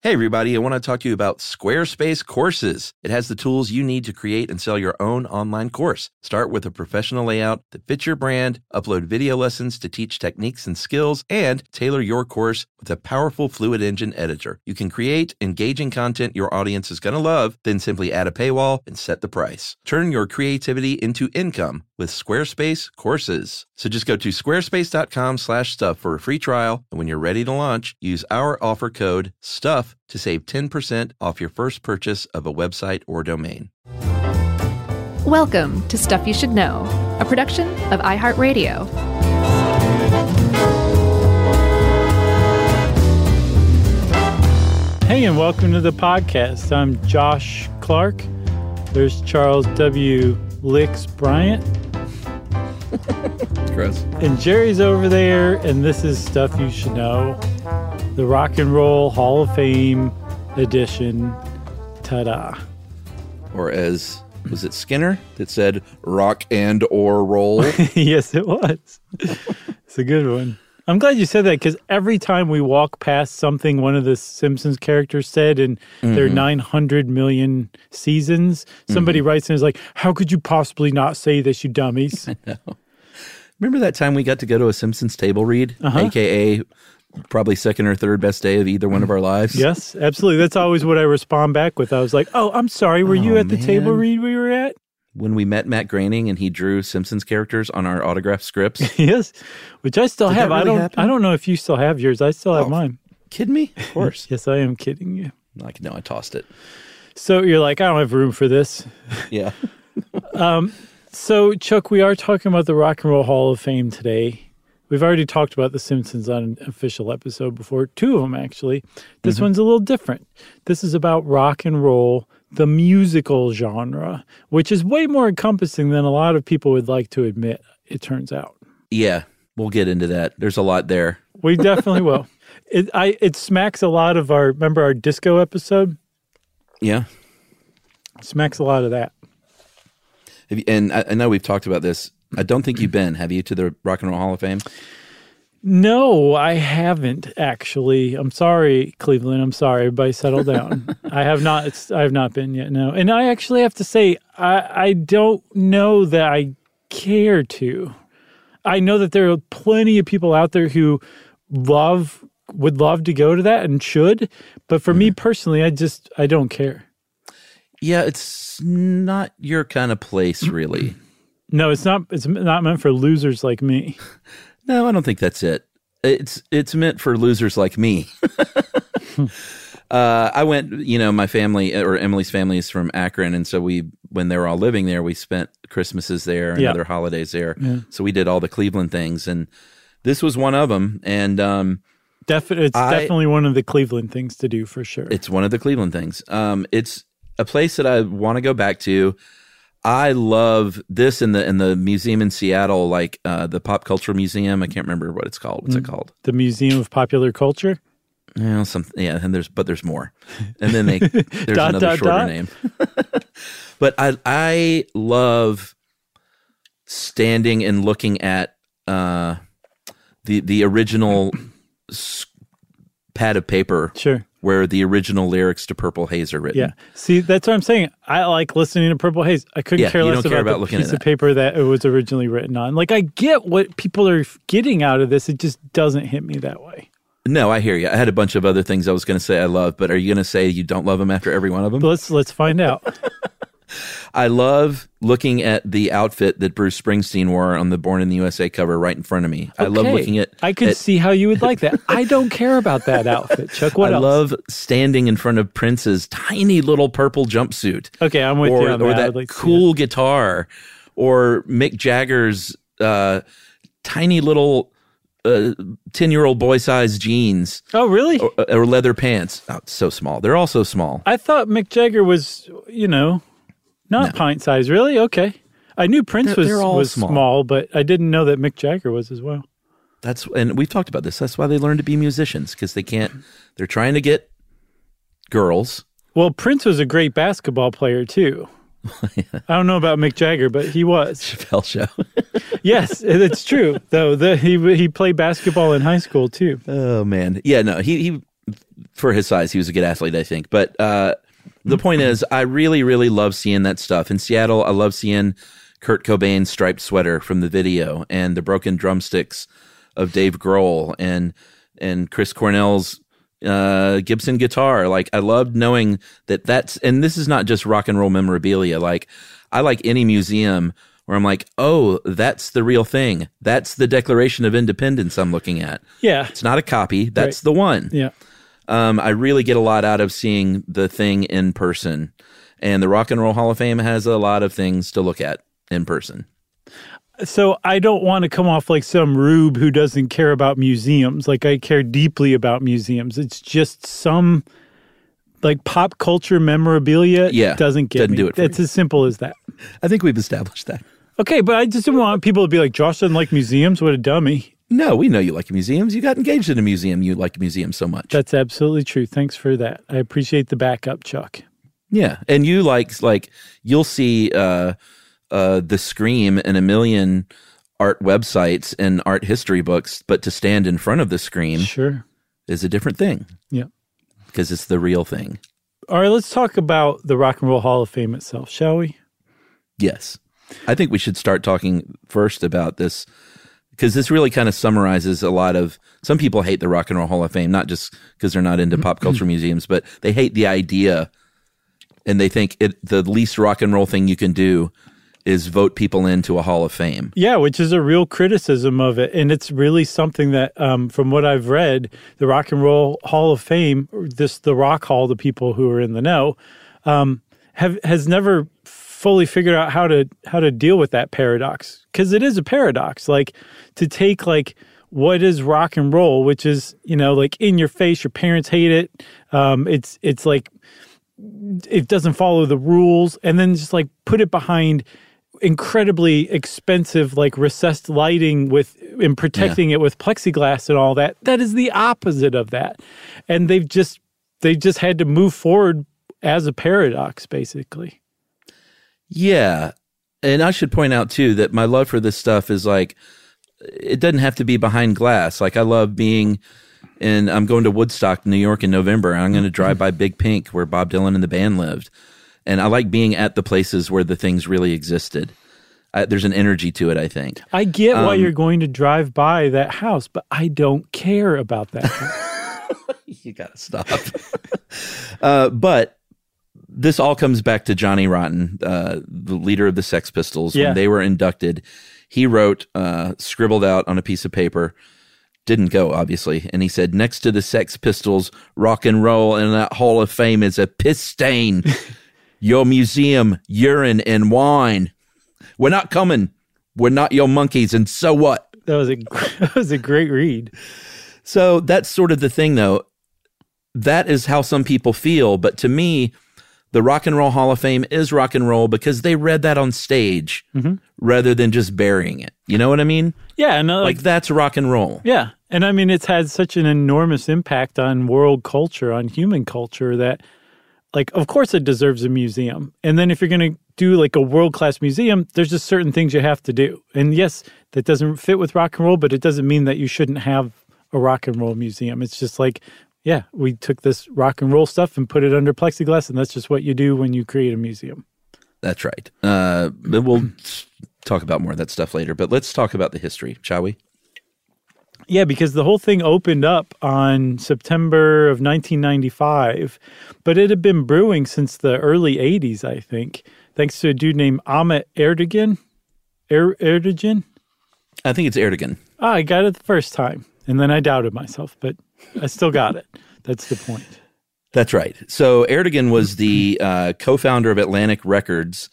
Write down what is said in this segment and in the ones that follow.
Hey, everybody, I want to talk to you about Squarespace Courses. It has the tools you need to create and sell your own online course. Start with a professional layout that fits your brand, upload video lessons to teach techniques and skills, and tailor your course with a powerful Fluid Engine editor. You can create engaging content your audience is going to love, then simply add a paywall and set the price. Turn your creativity into income with Squarespace Courses. So just go to squarespace.com slash stuff for a free trial. And when you're ready to launch, use our offer code STUFF to save 10% off your first purchase of a website or domain. Welcome to Stuff You Should Know, a production of iHeartRadio. Hey, and welcome to the podcast. I'm Josh Clark. There's Charles W. Licks Bryant. Gross. And Jerry's over there, and this is Stuff You Should Know the Rock and Roll Hall of Fame edition. Ta da. Or as was it Skinner that said rock and or roll? yes, it was. it's a good one. I'm glad you said that because every time we walk past something one of the Simpsons characters said in Mm-hmm. their 900 million seasons, somebody writes and is like, How could you possibly not say this, you dummies? Remember that time we got to go to a Simpsons table read, Uh-huh. aka probably second or third best day of either one of our lives? yes, absolutely. That's always what I respond back with. I was like, Oh, I'm sorry. Were you Oh, at the table read we were at? When we met Matt Groening and he drew Simpsons characters on our autograph scripts. yes, which I still Did have. that I don't. happen? I don't know if you still have yours. I still have Oh. mine. Kid me? Of course. Yes, I am kidding you. like, no, I tossed it. So you're like, I don't have room for this. Yeah. So Chuck, we are talking about the Rock and Roll Hall of Fame today. We've already talked about the Simpsons on an official episode before, two of them actually. This Mm-hmm. one's a little different. This is about rock and roll, the musical genre, which is way more encompassing than a lot of people would like to admit. It turns out. Yeah. We'll get into that. There's a lot there. We definitely will. It I it smacks a lot of our remember our disco episode? Yeah. Smacks a lot of that. Have you, and I, I know we've talked about this. I don't think you've been, have you, to the Rock and Roll Hall of Fame? No, I haven't actually. I'm sorry, Cleveland. I'm sorry. Everybody settle down. I have not it's, I have not been yet, no. And I actually have to say I I don't know that I care to. I know that there are plenty of people out there who love would love to go to that and should, but for me mm-hmm. personally, I just I don't care. Yeah, it's not your kind of place, really. No, it's not it's not meant for losers like me. No, I don't think that's it. It's it's meant for losers like me. uh, I went, you know, my family or Emily's family is from Akron, and so we, when they were all living there, we spent Christmases there and Yeah. other holidays there. So we did all the Cleveland things, and this was one of them. And um, it's I- definitely one of the Cleveland things to do for sure. It's one of the Cleveland things. Um, it's a place that I want to go back to. I love this in the in the museum in Seattle, like uh, the Pop Culture Museum. I can't remember what it's called. What's it called? the Museum of Popular Culture. Yeah, some yeah, and there's but there's more, and then they there's Dot, another dot, shorter dot. name. but I I love standing and looking at uh, the the original pad of paper Sure. Where the original lyrics to Purple Haze are written. Yeah. See, that's what I'm saying. I like listening to Purple Haze. I couldn't Yeah, care less care about, about the piece of paper that it was originally written on. Like, I get what people are getting out of this. It just doesn't hit me that way. No, I hear you. I had a bunch of other things I was going to say I love, but are you going to say you don't love them after every one of them? Let's let's find out. I love looking at the outfit that Bruce Springsteen wore on the Born in the USA cover right in front of me. I love looking at. I could at- see how you would like that. I don't care about that outfit, Chuck. What I else? love standing in front of Prince's tiny little purple jumpsuit. Okay, I'm with or, you on or that. Like cool guitar, or Mick Jagger's uh, tiny little ten year old boy size jeans. Oh, really? or, or leather pants. Oh, so small. They're all so small. I thought Mick Jagger was, you know, not pint size. Really? Okay. I knew Prince They're- was they're was small. small. but I didn't know that Mick Jagger was as well. That's and we've talked about this. That's why they learn to be musicians because they can't. They're trying to get girls. Well, Prince was a great basketball player too. I don't know about Mick Jagger, but he was. Chappelle show. Yes, it's true. Though the, he he played basketball in high school too. oh man, yeah, no, he he for his size, he was a good athlete, I think. But uh, the point is, I really really love seeing that stuff in Seattle. I love seeing Kurt Cobain's striped sweater from the video and the broken drumsticks of Dave Grohl and and Chris Cornell's uh, Gibson guitar. Like I loved knowing that that's and this is not just rock and roll memorabilia. Like I like any museum where I'm like, oh, that's the real thing. That's the Declaration of Independence I'm looking at. Yeah, It's not a copy. That's Right. the one. yeah. Um, I really get a lot out of seeing the thing in person. And the Rock and Roll Hall of Fame has a lot of things to look at in person. So I don't want to come off like some rube who doesn't care about museums. Like I care deeply about museums. It's just some like pop culture memorabilia Yeah, doesn't get doesn't me. do it for it's you. as simple as that. I think we've established that. Okay, but I just don't want people to be like Josh doesn't like museums. What a dummy. No, we know you like museums. You got engaged in a museum. You like museums so much. That's absolutely true. Thanks for that. I appreciate the backup, Chuck. Yeah, and you like like you'll see uh, uh, the Scream in a million art websites and art history books, but to stand in front of the Scream Sure. is a different thing Yeah. because it's the real thing. All right, let's talk about the Rock and Roll Hall of Fame itself, shall we? Yes, I think we should start talking first about this because this really kind of summarizes a lot of. Some people hate the Rock and Roll Hall of Fame not just because they're not into pop culture museums, but they hate the idea, and they think it the least rock and roll thing you can do is vote people into a Hall of Fame. Yeah, which is a real criticism of it. And it's really something that, um, from what I've read, the Rock and Roll Hall of Fame, this the Rock Hall, the people who are in the know, um, have has never fully figured out how to how to deal with that paradox. Because it is a paradox. Like to take like what is rock and roll, which is you know like in your face, your parents hate it. Um, it's it's like it doesn't follow the rules, and then just like put it behind incredibly expensive like recessed lighting with and protecting it with plexiglass and all that. That is the opposite of that. And they've just they just had to move forward as a paradox basically Yeah. And I should point out too that my love for this stuff is like it doesn't have to be behind glass. Like I love being in I'm going to Woodstock, New York in November. I'm going to drive by Big Pink where Bob Dylan and the band lived. And I like being at the places where the things really existed. I, there's an energy to it, I think. i get why Um, you're going to drive by that house but i don't care about that you gotta stop. uh, but this all comes back to Johnny Rotten, uh, the leader of the Sex Pistols. Yeah. When they were inducted, he wrote, uh, scribbled out on a piece of paper, didn't go obviously, and he said, "Next to the Sex Pistols, rock and roll in that Hall of Fame is a piss stain. your museum, urine and wine. We're not coming. We're not your monkeys. And so what?" that was a that was a great read So that's sort of the thing, though. That is how some people feel. But to me, the Rock and Roll Hall of Fame is rock and roll because they read that on stage rather than just burying it. You know what I mean? yeah and uh, Like that's rock and roll. Yeah. And I mean, it's had such an enormous impact on world culture, on human culture, that, like, of course it deserves a museum. And then if you're going to do like a world class museum, there's just certain things you have to do. And yes, that doesn't fit with rock and roll, but it doesn't mean that you shouldn't have a rock and roll museum. It's just like, yeah, we took this rock and roll stuff and put it under plexiglass, and that's just what you do when you create a museum. That's right. Uh, but we'll talk about more of that stuff later. But let's talk about the history, shall we? Yeah, because the whole thing opened up on September of 1995, but it had been brewing since the early 80s, I think, thanks to a dude named Ahmet Ertegun. Er- Ertegun? I think it's Ertegun. Ah, I got it the first time, and then I doubted myself, but I still got it. That's the point. That's right. So Ertegun was the uh, co-founder of Atlantic Records,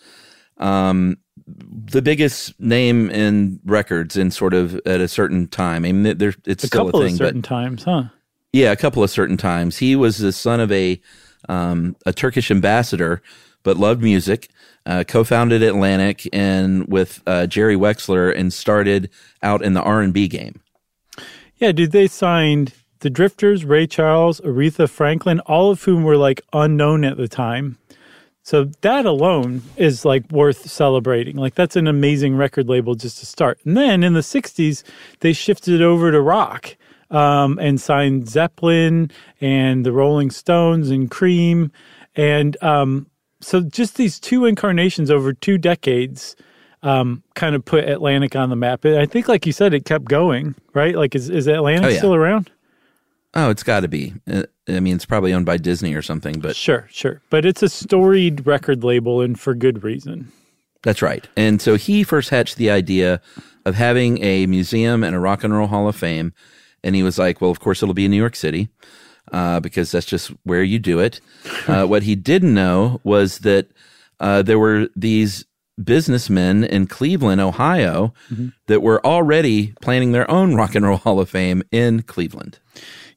um, the biggest name in records in sort of at a certain time. I mean, there it's A still couple a thing, of but certain times, huh? yeah, a couple of certain times. He was the son of a um, a Turkish ambassador, but loved music. uh, co-founded Atlantic and with uh, Jerry Wexler and started out in the R&B game. Yeah, dude, they signed the Drifters, Ray Charles, Aretha Franklin, all of whom were like unknown at the time. So that alone is like worth celebrating. Like that's an amazing record label just to start. And then in the 60s, they shifted over to rock um, and signed Zeppelin and the Rolling Stones and Cream. And um, so just these two incarnations over two decades um, kind of put Atlantic on the map. I think, like you said, it kept going, right? Like, is, is Atlantic Oh, yeah. still around? Oh, it's got to be. Uh, I mean, it's probably owned by Disney or something, but Sure, sure. But it's a storied record label and for good reason. That's right. And so he first hatched the idea of having a museum and a rock and roll hall of fame. And he was like, well, of course, it'll be in New York City uh, because that's just where you do it. Uh, what he didn't know was that uh, there were these businessmen in Cleveland, Ohio, that were already planning their own rock and roll hall of fame in Cleveland.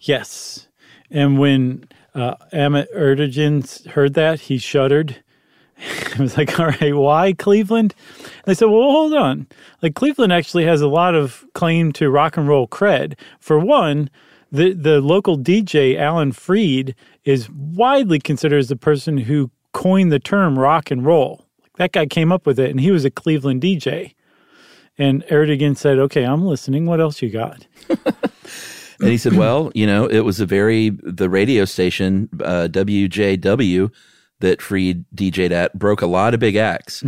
Yes. And when uh, Ahmet Ertegun heard that, he shuddered. He was like, all right, why Cleveland? And they said, well, hold on. Like, Cleveland actually has a lot of claim to rock and roll cred. For one, the, the local DJ, Alan Freed, is widely considered as the person who coined the term rock and roll. That guy came up with it, and he was a Cleveland DJ. And Ertegun said, okay, I'm listening. What else you got? And he said, well, you know, it was a very, the radio station, uh, WJW, that Freed DJ'd at broke a lot of big acts.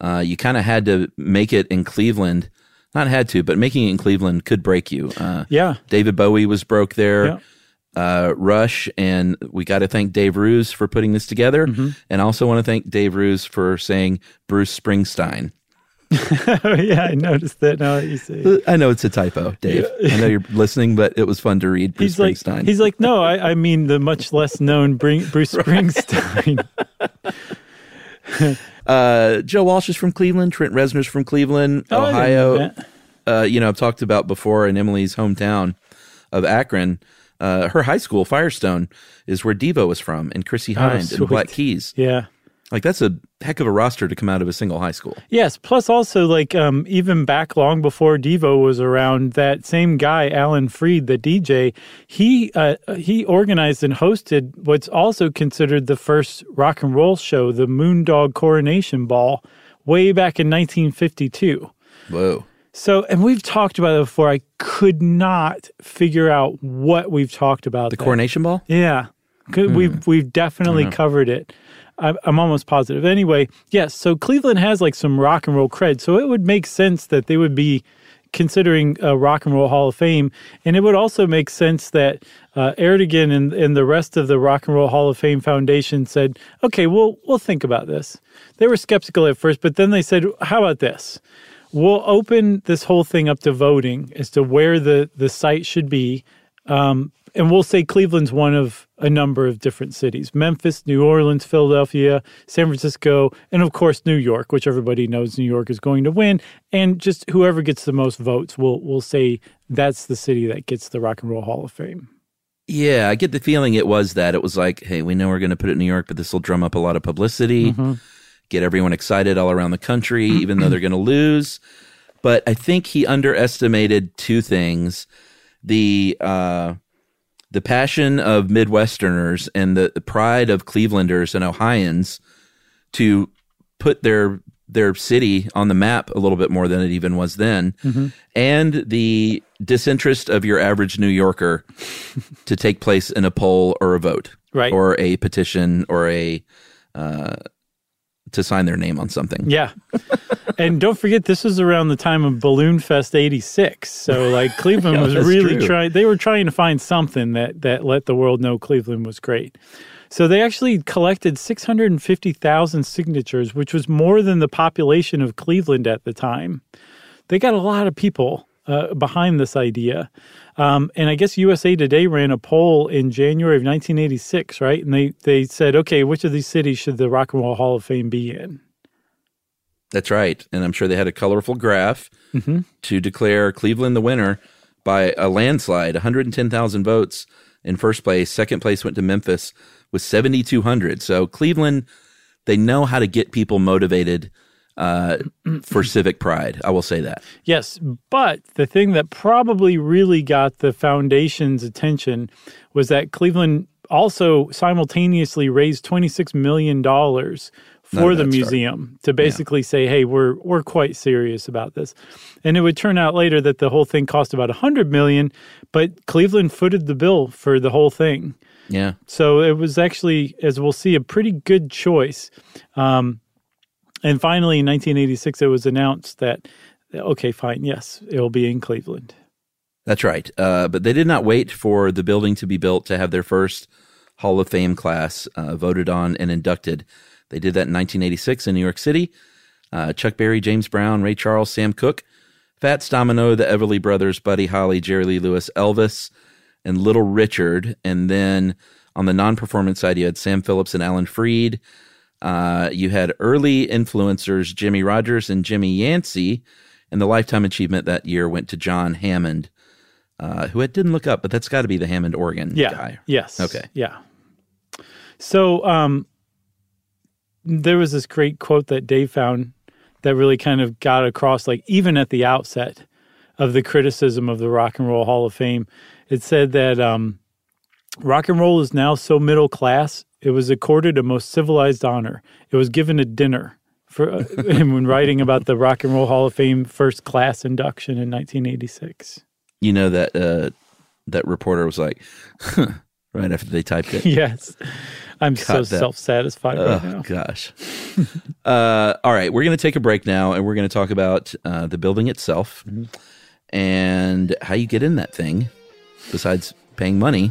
Uh, you kind of had to make it in Cleveland. Not had to, but making it in Cleveland could break you. Uh, Yeah. David Bowie was broke there. Yeah. Uh, Rush, and we got to thank Dave Roos for putting this together. And also want to thank Dave Roos for saying Bruce Springsteen. Oh, yeah, I noticed that now that you say. Uh, I know it's a typo, Dave. I know you're listening, but it was fun to read Bruce He's like, Springsteen. he's like, no, I, I mean the much less known Bring, Bruce Springsteen. Uh, Joe Walsh is from Cleveland. Trent Reznor's from Cleveland, Oh, I didn't know Ohio. Uh, you know, I've talked about before in Emily's hometown of Akron. Uh, her high school, Firestone, is where Devo was from, and Chrissie Hynde and Oh, sweet. Black Keys. yeah. Like that's a heck of a roster to come out of a single high school. Yes. Plus, also, like, um, even back long before Devo was around, that same guy, Alan Freed, the DJ, he uh, he organized and hosted what's also considered the first rock and roll show, the Moondog Coronation Ball, way back in 1952. Whoa. So, and we've talked about it before. I could not figure out what we've talked about. The. Coronation Ball? Yeah, Hmm. we've we've definitely covered it. I'm, almost positive. Anyway, yes. So Cleveland has like some rock and roll cred, so it would make sense that they would be considering a rock and roll Hall of Fame, and it would also make sense that uh, Ertegun and, and the rest of the Rock and Roll Hall of Fame Foundation said, "Okay, we'll we'll think about this." They were skeptical at first, but then they said, "How about this?" We'll open this whole thing up to voting as to where the, the site should be. Um, and we'll say Cleveland's one of a number of different cities Memphis, New Orleans, Philadelphia, San Francisco, and of course, New York, which everybody knows New York is going to win. And just whoever gets the most votes, we'll, we'll say that's the city that gets the Rock and Roll Hall of Fame. Yeah, I get the feeling it was that. It was like, hey, we know we're going to put it in New York, but this will drum up a lot of publicity, get everyone excited all around the country, even though they're going to lose. But I think he underestimated two things: the uh, the passion of Midwesterners and the, the pride of Clevelanders and Ohioans to put their their city on the map a little bit more than it even was then, and the disinterest of your average New Yorker to take place in a poll or a vote, Right. or a petition or a uh, to sign their name on something. Yeah. and don't forget, this was around the time of Balloon Fest 86. So, like, Cleveland Yeah, was really true. trying, they were trying to find something that, that let the world know Cleveland was great. So, they actually collected 650,000 signatures, which was more than the population of Cleveland at the time. They got a lot of people uh, behind this idea. Um, and I guess USA Today ran a poll in January of 1986, right? And they, they said, okay, which of these cities should the Rock and Roll Hall of Fame be in? That's right. And I'm sure they had a colorful graph to declare Cleveland the winner by a landslide 110,000 votes in first place. Second place went to Memphis with 7,200. So Cleveland they know how to get people motivated uh, for civic pride. I will say that. Yes, but the thing that probably really got the foundation's attention was that Cleveland also simultaneously raised $26 million for the museum to basically yeah. say, "Hey, we're we're quite serious about this." And it would turn out later that the whole thing cost about a 100 million, but Cleveland footed the bill for the whole thing. Yeah. So it was actually, as we'll see, a pretty good choice. Um, and finally, in 1986, it was announced that, okay, fine, yes, it will be in Cleveland. That's right. Uh, but they did not wait for the building to be built to have their first Hall of Fame class uh, voted on and inducted. They did that in 1986 in New York City. Uh, Chuck Berry, James Brown, Ray Charles, Sam Cooke, Fats Domino, the Everly Brothers, Buddy Holly, Jerry Lee Lewis, Elvis, and Little Richard. And then on the non performance side, you had Sam Phillips and Alan Freed. Uh, you had early influencers Jimmie Rodgers and Jimmy Yancey. And the Lifetime Achievement that year went to John Hammond, uh, who I didn't look up, but that's got to be the Hammond organ yeah. guy. Yes. Okay. Yeah. So um, there was this great quote that Dave found that really kind of got across, like even at the outset of the criticism of the Rock and Roll Hall of Fame, it said that um, rock and roll is now so middle class. It was accorded a most civilized honor. It was given a dinner for uh, when writing about the Rock and Roll Hall of Fame first class induction in 1986. You know that uh, that reporter was like, right after they typed it. yes. I'm Cut so that. self-satisfied oh, right now. Oh gosh. uh, all right, we're going to take a break now, and we're going to talk about uh, the building itself mm-hmm. and how you get in that thing, besides paying money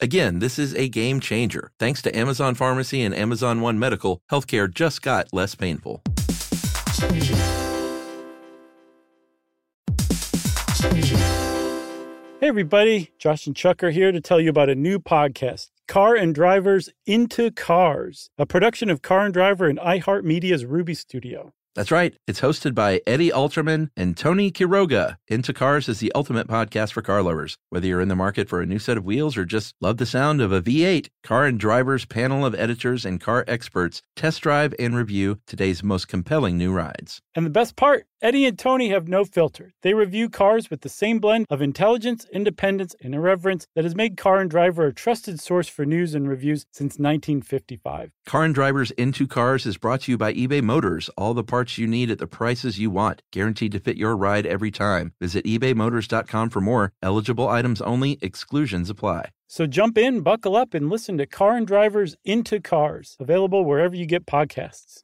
Again, this is a game changer. Thanks to Amazon Pharmacy and Amazon One Medical, healthcare just got less painful. Hey, everybody. Josh and Chuck are here to tell you about a new podcast. Car and Drivers Into Cars, a production of Car and Driver and iHeartMedia's Ruby Studio. That's right. It's hosted by Eddie Alterman and Tony Quiroga. Into Cars is the ultimate podcast for car lovers. Whether you're in the market for a new set of wheels or just love the sound of a V8, Car and Driver's panel of editors and car experts test drive and review today's most compelling new rides. And the best part, Eddie and Tony have no filter. They review cars with the same blend of intelligence, independence, and irreverence that has made Car and Driver a trusted source for news and reviews since 1955. Car and Driver's Into Cars is brought to you by eBay Motors. All the parts you need at the prices you want, guaranteed to fit your ride every time. Visit ebaymotors.com for more. Eligible items only, exclusions apply. So jump in, buckle up, and listen to Car and Driver's Into Cars, available wherever you get podcasts.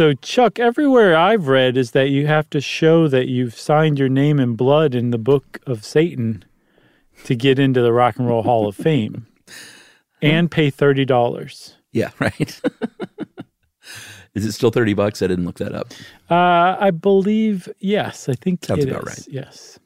So, Chuck, everywhere I've read is that you have to show that you've signed your name in blood in the book of Satan to get into the Rock and Roll Hall of Fame and pay $30. Yeah, right. is it still 30 bucks? I didn't look that up. Uh, I believe, yes. I think Sounds it about is. right. Yes.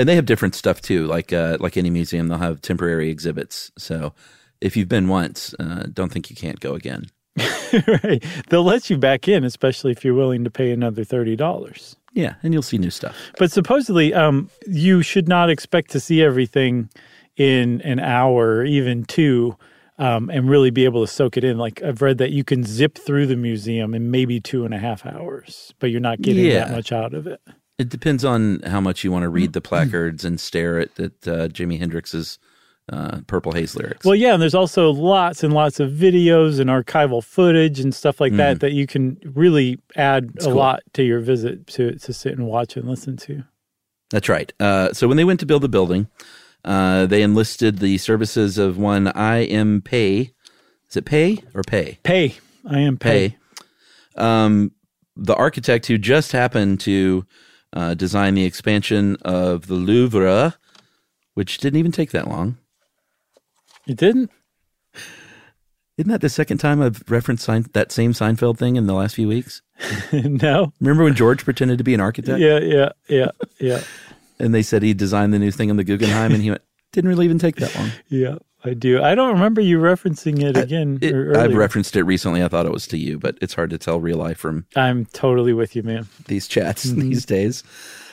And they have different stuff too. Like uh, like any museum, they'll have temporary exhibits. So if you've been once, uh, don't think you can't go again. right. They'll let you back in, especially if you're willing to pay another thirty dollars. Yeah, and you'll see new stuff. But supposedly, um, you should not expect to see everything in an hour, or even two, um, and really be able to soak it in. Like I've read that you can zip through the museum in maybe two and a half hours, but you're not getting Yeah. that much out of it. It depends on how much you want to read the placards and stare at, at uh, Jimi Hendrix's uh, Purple Haze lyrics. Well, yeah, and there's also lots and lots of videos and archival footage and stuff like Mm. that that you can really add a cool. lot to your visit to to sit and watch and listen to. That's right. Uh, so when they went to build the building, uh, they enlisted the services of one I M Pei. Is it Pay or Pay? Pay, I am pay. Pay. Um, the architect who just happened to uh, design the expansion of the Louvre, which didn't even take that long. You didn't? Isn't that the second time I've referenced Sein- that same Seinfeld thing in the last few weeks? no. Remember when George pretended to be an architect Yeah, yeah, yeah, yeah, and they said he designed the new thing in the Guggenheim and he went, didn't really even take that long. yeah. I do. I don't remember you referencing it again. It- I've referenced it recently. I thought it was to you, but it's hard to tell real life from I'm totally with you, man. these chats these days.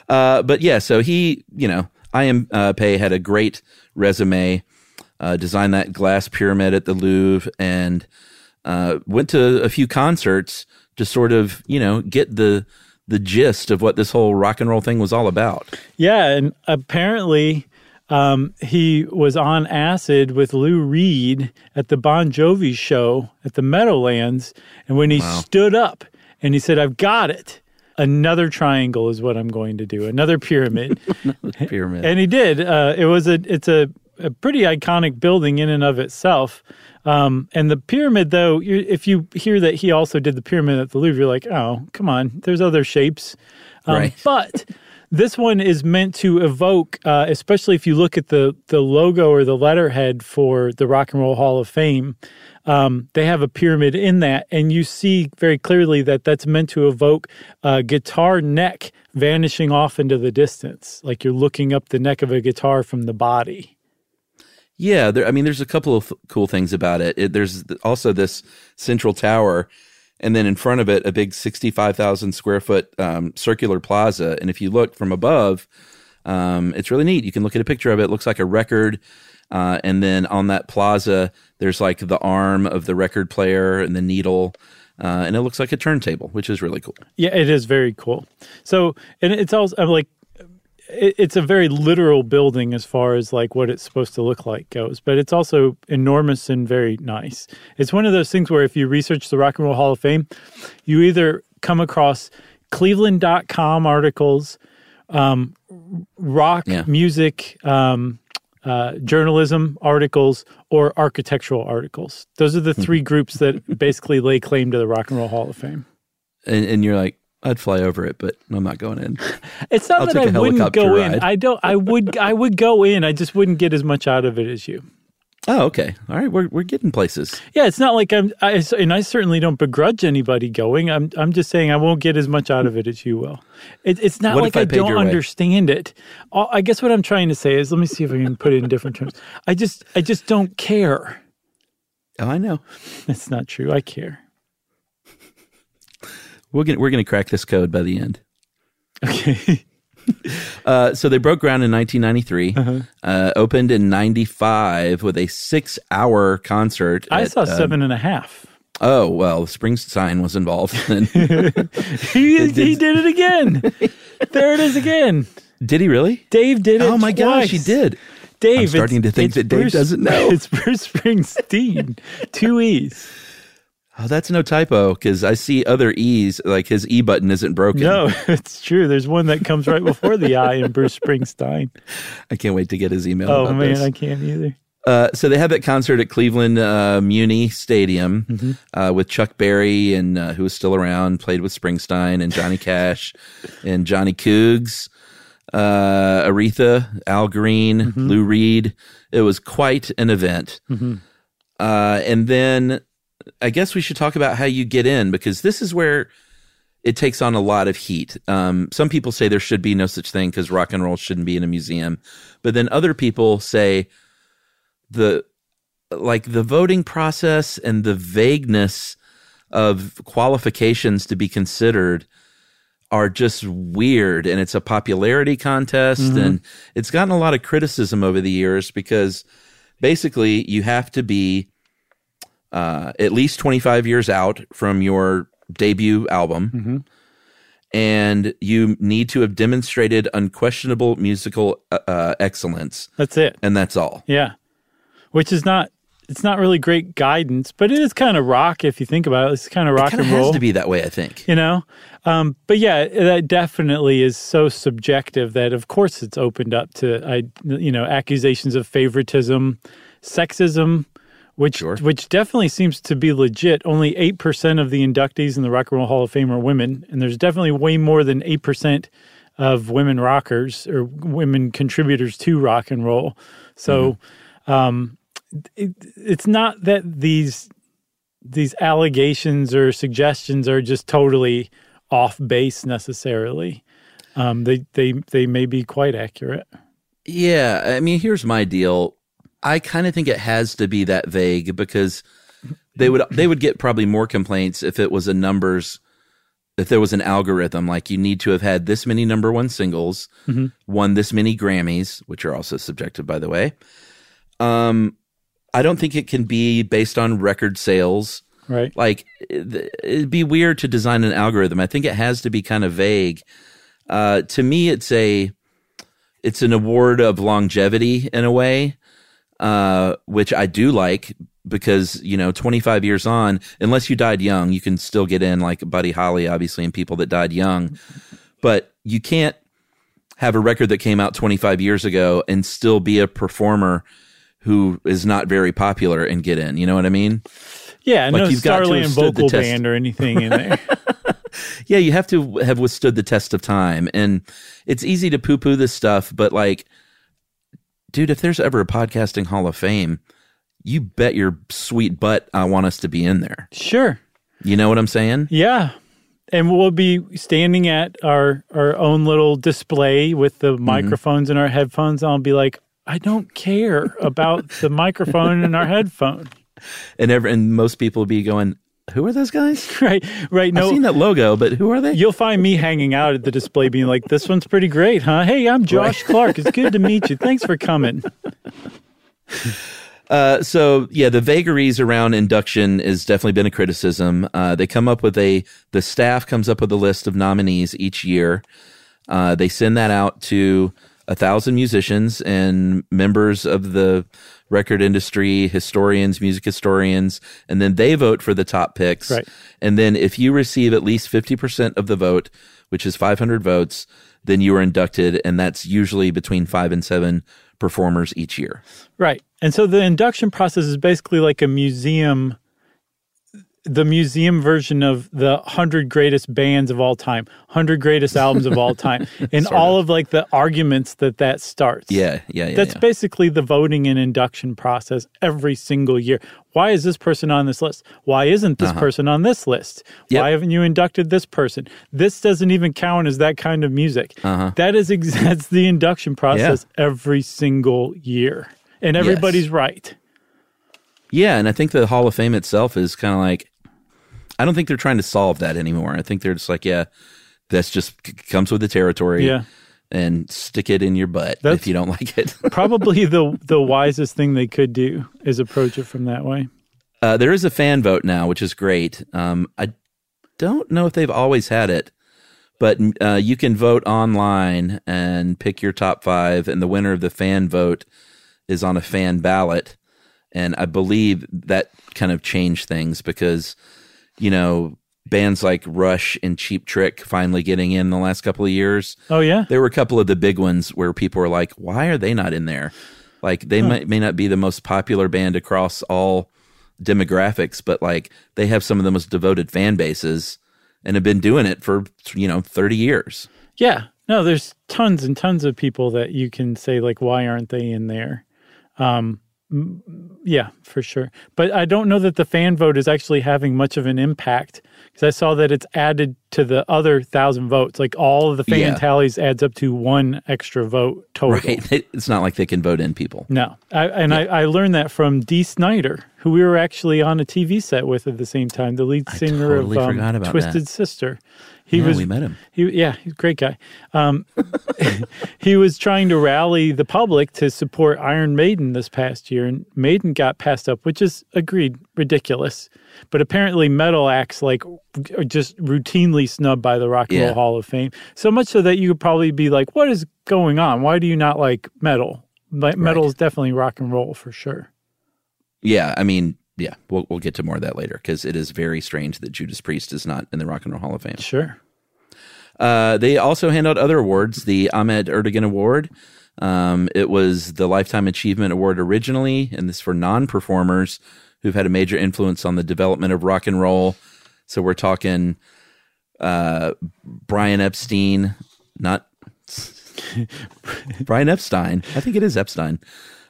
Uh, but yeah, so he, you know, I am uh, Pei had a great resume, uh, designed that glass pyramid at the Louvre, and uh, went to a few concerts to sort of, you know, get the the gist of what this whole rock and roll thing was all about. Yeah, and apparently um, he was on acid with Lou Reed at the Bon Jovi show at the Meadowlands, and when he stood up and he said, "I've got it." Another triangle is what I'm going to do. Another pyramid. Pyramid. and he did. Uh, it was a it's a, a pretty iconic building in and of itself. Um, and the pyramid, though, if you hear that he also did the pyramid at the Louvre, you're like, oh, come on, there's other shapes. Um, Right. But this one is meant to evoke, uh, especially if you look at the the logo or the letterhead for the Rock and Roll Hall of Fame. Um, they have a pyramid in that, and you see very clearly that that's meant to evoke a guitar neck vanishing off into the distance, like you're looking up the neck of a guitar from the body. Yeah, there, I mean, there's a couple of cool things about it. it. There's also this central tower, and then in front of it, a big 65,000 square foot um, circular plaza. And if you look from above, um, it's really neat. You can look at a picture of it. It looks like a record. Uh, and then on that plaza, there's like the arm of the record player and the needle. Uh, and it looks like a turntable, which is really cool. Yeah, it is very cool. So, and it's also I'm like, it's a very literal building as far as like what it's supposed to look like goes, but it's also enormous and very nice. It's one of those things where if you research the Rock and Roll Hall of Fame, you either come across Cleveland.com articles, um, rock Yeah. music, um, uh, journalism articles, or architectural articles. Those are the three groups that basically lay claim to the Rock and Roll Hall of Fame. And, and you're like, I'd fly over it, but I'm not going in. It's not I'll that I wouldn't go in. I don't. I would. I would go in. I just wouldn't get as much out of it as you. Oh, okay. All right. We're, we're getting places. Yeah, it's not like I'm. I, and I certainly don't begrudge anybody going. I'm. I'm just saying I won't get as much out of it as you will. It, it's not What like I I, don't way? understand it. I guess what I'm trying to say is, let me see if I can put it in different terms. I just. I just don't care. Oh, I know. That's not true. I care. We're gonna we're gonna crack this code by the end. Okay. Uh, so they broke ground in 1993, uh, opened in 95 with a six-hour concert. I at, saw uh, seven and a half. Oh well, Springsteen was involved. And He, he did it again. there it is again. did he really? Dave did it. Oh my gosh, he did. Dave, I'm starting to think that Dave doesn't know. It's Bruce Springsteen. Two E's. Oh, that's no typo because I see other E's. Like his E button isn't broken. No, it's true. There's one that comes right before the I in Bruce Springsteen. I can't wait to get his email. Oh man, this. I can't either. Uh, so they had that concert at Cleveland uh, Muni Stadium Mm-hmm. uh, with Chuck Berry and uh, who was still around, played with Springsteen and Johnny Cash and Johnny Coogs, uh, Aretha, Al Green, Mm-hmm. Lou Reed. It was quite an event. Uh, and then I guess we should talk about how you get in because this is where it takes on a lot of heat. Um, some people say there should be no such thing because rock and roll shouldn't be in a museum, but then other people say the like the voting process and the vagueness of qualifications to be considered are just weird and it's a popularity contest and it's gotten a lot of criticism over the years because basically you have to be uh, at least 25 years out from your debut album and you need to have demonstrated unquestionable musical uh, uh, excellence, That's it. and that's all. Yeah. Which is not it's not really great guidance, but it is kind of rock if you think about it. It's kind of rock and roll. has to be that way, I think. you know um, but yeah that definitely is so subjective that of course it's opened up to I, you know accusations of favoritism sexism which Sure. which definitely seems to be legit only 8% of the inductees in the rock and roll hall of fame are women and there's definitely way more than 8% of women rockers or women contributors to rock and roll so um, it, it's not that these these allegations or suggestions are just totally off base necessarily. Um, they they they may be quite accurate. Yeah, I mean, here's my deal. I kind of think it has to be that vague because they would they would get probably more complaints if it was a numbers if there was an algorithm like you need to have had this many number one singles, won this many Grammys, which are also subjective by the way. Um I don't think it can be based on record sales. Right. Like it- it'd be weird to design an algorithm. I think it has to be kind of vague. Uh, to me, it's a it's an award of longevity in a way, uh, which I do like because you know, 25 years on, unless you died young, you can still get in like Buddy Holly, obviously, and people that died young, but you can't have a record that came out 25 years ago and still be a performer who is not very popular and get in. You know what I mean? Yeah, Like no you've got to have Starland the vocal band or anything in there. Yeah, you have to have withstood the test of time. And it's easy to poo poo this stuff, but like, dude, if there's ever a podcasting hall of fame, you bet your sweet butt I want us to be in there. sure. You know what I'm saying? Yeah. And we'll be standing at our our own little display with the mm-hmm. microphones and our headphones. I'll be like, I don't care about the microphone and our headphone. And ever and most people will be going, Who are those guys? Right. Right. I've seen that logo, but who are they? You'll find me hanging out at the display being like, this one's pretty great, huh? Hey, I'm Josh Clark. It's good to meet you. Thanks for coming. Uh, so yeah, the vagaries around induction has definitely been a criticism. Uh, they come up with a the staff comes up with a list of nominees each year. Uh, they send that out to a thousand musicians and members of the record industry, historians, music historians, and then they vote for the top picks. Right. And then if you receive at least fifty percent of the vote, which is five hundred votes, then you are inducted, and that's usually between five and seven performers each year. Right. And so the induction process is basically like a museum, the museum version of the 100 greatest bands of all time, 100 greatest albums of all time, and all of like the arguments that that starts. Yeah, yeah, yeah. That's yeah. basically the voting and induction process every single year. Why is this person on this list? Why isn't this person on this list? Uh-huh. Yep. Why haven't you inducted this person? This doesn't even count as that kind of music. That is ex- that's the induction process every single year, and everybody's right. Yeah, and I think the Hall of Fame itself is kind of like, I don't think they're trying to solve that anymore. I think they're just like, yeah, that's just c- comes with the territory. Yeah. And stick it in your butt That's- if you don't like it. Probably the the wisest thing they could do is approach it from that way. uh, there is a fan vote now, which is great. Um, I don't know if they've always had it, but uh, you can vote online and pick your top five, and the winner of the fan vote is on a fan ballot. And I believe that kind of changed things because, you know, bands like Rush and Cheap Trick finally getting in the last couple of years. Oh yeah, There were a couple of the big ones where people were like, why are they not in there? Like they might, may not be the most popular band across all demographics, but like they have some of the most devoted fan bases and have been doing it for, you know, 30 years. Yeah. No, there's tons and tons of people that you can say like, why aren't they in there? Um, yeah, for sure. But I don't know that the fan vote is actually having much of an impact because I saw that it's added to the other thousand votes. Like all of the fan Yeah. tallies adds up to one extra vote total. Right. It's not like they can vote in people. No, I, and I, I learned that from Dee Snider, who we were actually on a TV set with at the same time, the lead singer totally of um, Twisted that. Sister. He Yeah, was we met him. He, yeah, he's a great guy. Um, he was trying to rally the public to support Iron Maiden this past year, and Maiden got passed up, which is agreed ridiculous. But apparently, metal acts like are just routinely snubbed by the Rock and Yeah. Roll Hall of Fame. So much so that you could probably be like, "What is going on? Why do you not like metal?" Like, metal is definitely rock and roll for sure. Yeah, I mean, yeah, we'll we'll get to more of that later because it is very strange that Judas Priest is not in the Rock and Roll Hall of Fame. Sure. Uh, they also hand out other awards. The Ahmet Ertegun Award. Um, it was the Lifetime Achievement Award originally, and this is for non-performers who've had a major influence on the development of rock and roll. So we're talking uh, Brian Epstein, not Brian Epstein. I think it is Epstein.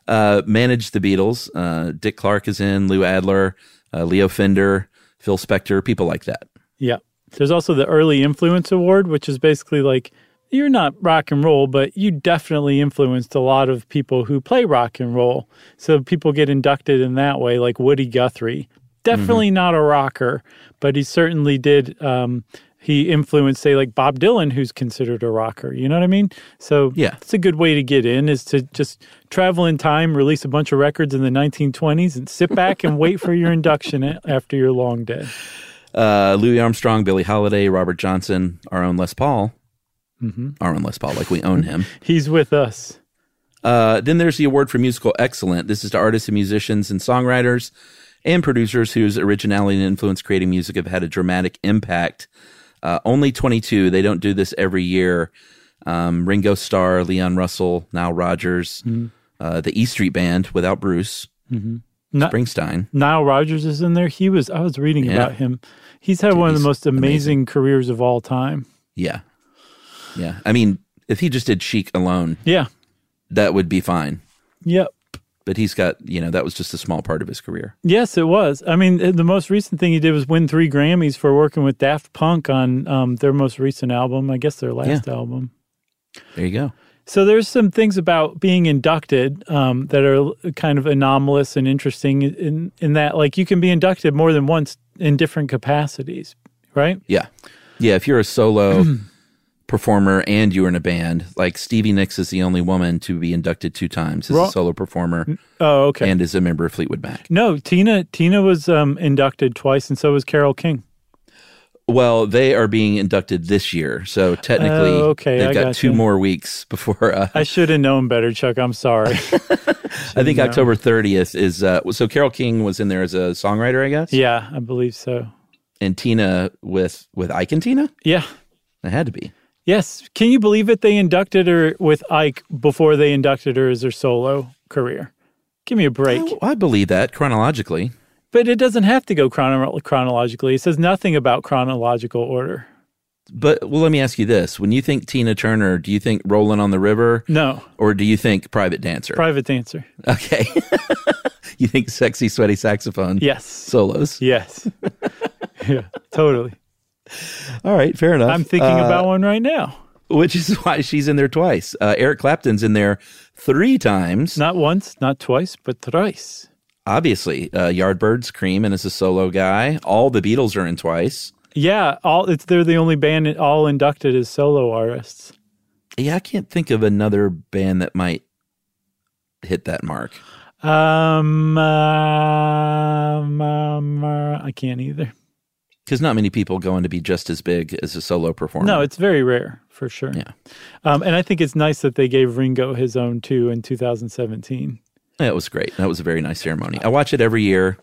Uh, managed the Beatles. Uh, Dick Clark is in. Lou Adler, uh, Leo Fender, Phil Spector, people like that. Yeah. There's also the Early Influence Award, which is basically like you're not rock and roll, but you definitely influenced a lot of people who play rock and roll. So people get inducted in that way, like Woody Guthrie. Definitely not a rocker, but he certainly did. Um, he influenced, say, like Bob Dylan, who's considered a rocker. You know what I mean? So Yeah. it's a good way to get in is to just travel in time, release a bunch of records in the 1920s, and sit back and wait for your induction after you're long dead. uh, Louis Armstrong, Billie Holiday, Robert Johnson, our own Les Paul, our own Les Paul, like we own him. He's with us. Uh, then there's the award for musical excellence. This is to artists and musicians and songwriters and producers whose originality and influence creating music have had a dramatic impact. Uh, only 22. They don't do this every year. Um, Ringo Starr, Leon Russell, Nile Rodgers, uh, the E Street Band without Bruce, Not- Springsteen. Nile Rodgers is in there. He was. I was reading Yeah. about him. He's had one of the most amazing, careers of all time. Yeah. Yeah. I mean, if he just did Chic alone, Yeah. that would be fine. Yep. But he's got, you know, that was just a small part of his career. Yes, it was. I mean, the most recent thing he did was win three Grammys for working with Daft Punk on um, their most recent album. I guess their last album. There you go. So there's some things about being inducted um, that are kind of anomalous and interesting in in that like you can be inducted more than once in different capacities, right? Yeah. Yeah. If you're a solo performer and you're in a band, like Stevie Nicks is the only woman to be inducted two times as a solo performer Oh, okay. and as a member of Fleetwood Mac. no, Tina Tina was um, inducted twice, and so was Carole King. Well, they are being inducted this year. So technically, Oh, okay, they've I got got two you. more weeks before. Uh, I should have known better, Chuck. I'm sorry. I think October 30th is. Uh, so Carole King was in there as a songwriter, I guess. yeah, I believe so. And Tina with with Ike and Tina. Yeah. It had to be. Yes. Can you believe it? They inducted her with Ike before they inducted her as her solo career. Give me a break. I, I believe that chronologically. But it doesn't have to go chrono- chronologically. It says nothing about chronological order. But well, let me ask you this: When you think Tina Turner, do you think "Rolling on the River" No. or do you think "Private Dancer"? Private dancer. okay, you think "Sexy Sweaty Saxophone" Yes. solos? Yes. yeah, totally. All right, fair enough. I'm thinking Uh, about one right now. which is why she's in there twice. Uh, Eric Clapton's in there three times. Not once, not twice, but thrice. Obviously, uh, Yardbirds, Cream, and as a solo guy. All the Beatles are in twice. Yeah, all it's they're the only band all inducted as solo artists. Yeah, I can't think of another band that might hit that mark. Um, um, um, uh, I can't either. Because not many people go on to be just as big as a solo performer. No, it's very rare for sure. Yeah. Um, and I think it's nice that they gave Ringo his own too in 2017. That was great. That was a very nice ceremony. I watch it every year.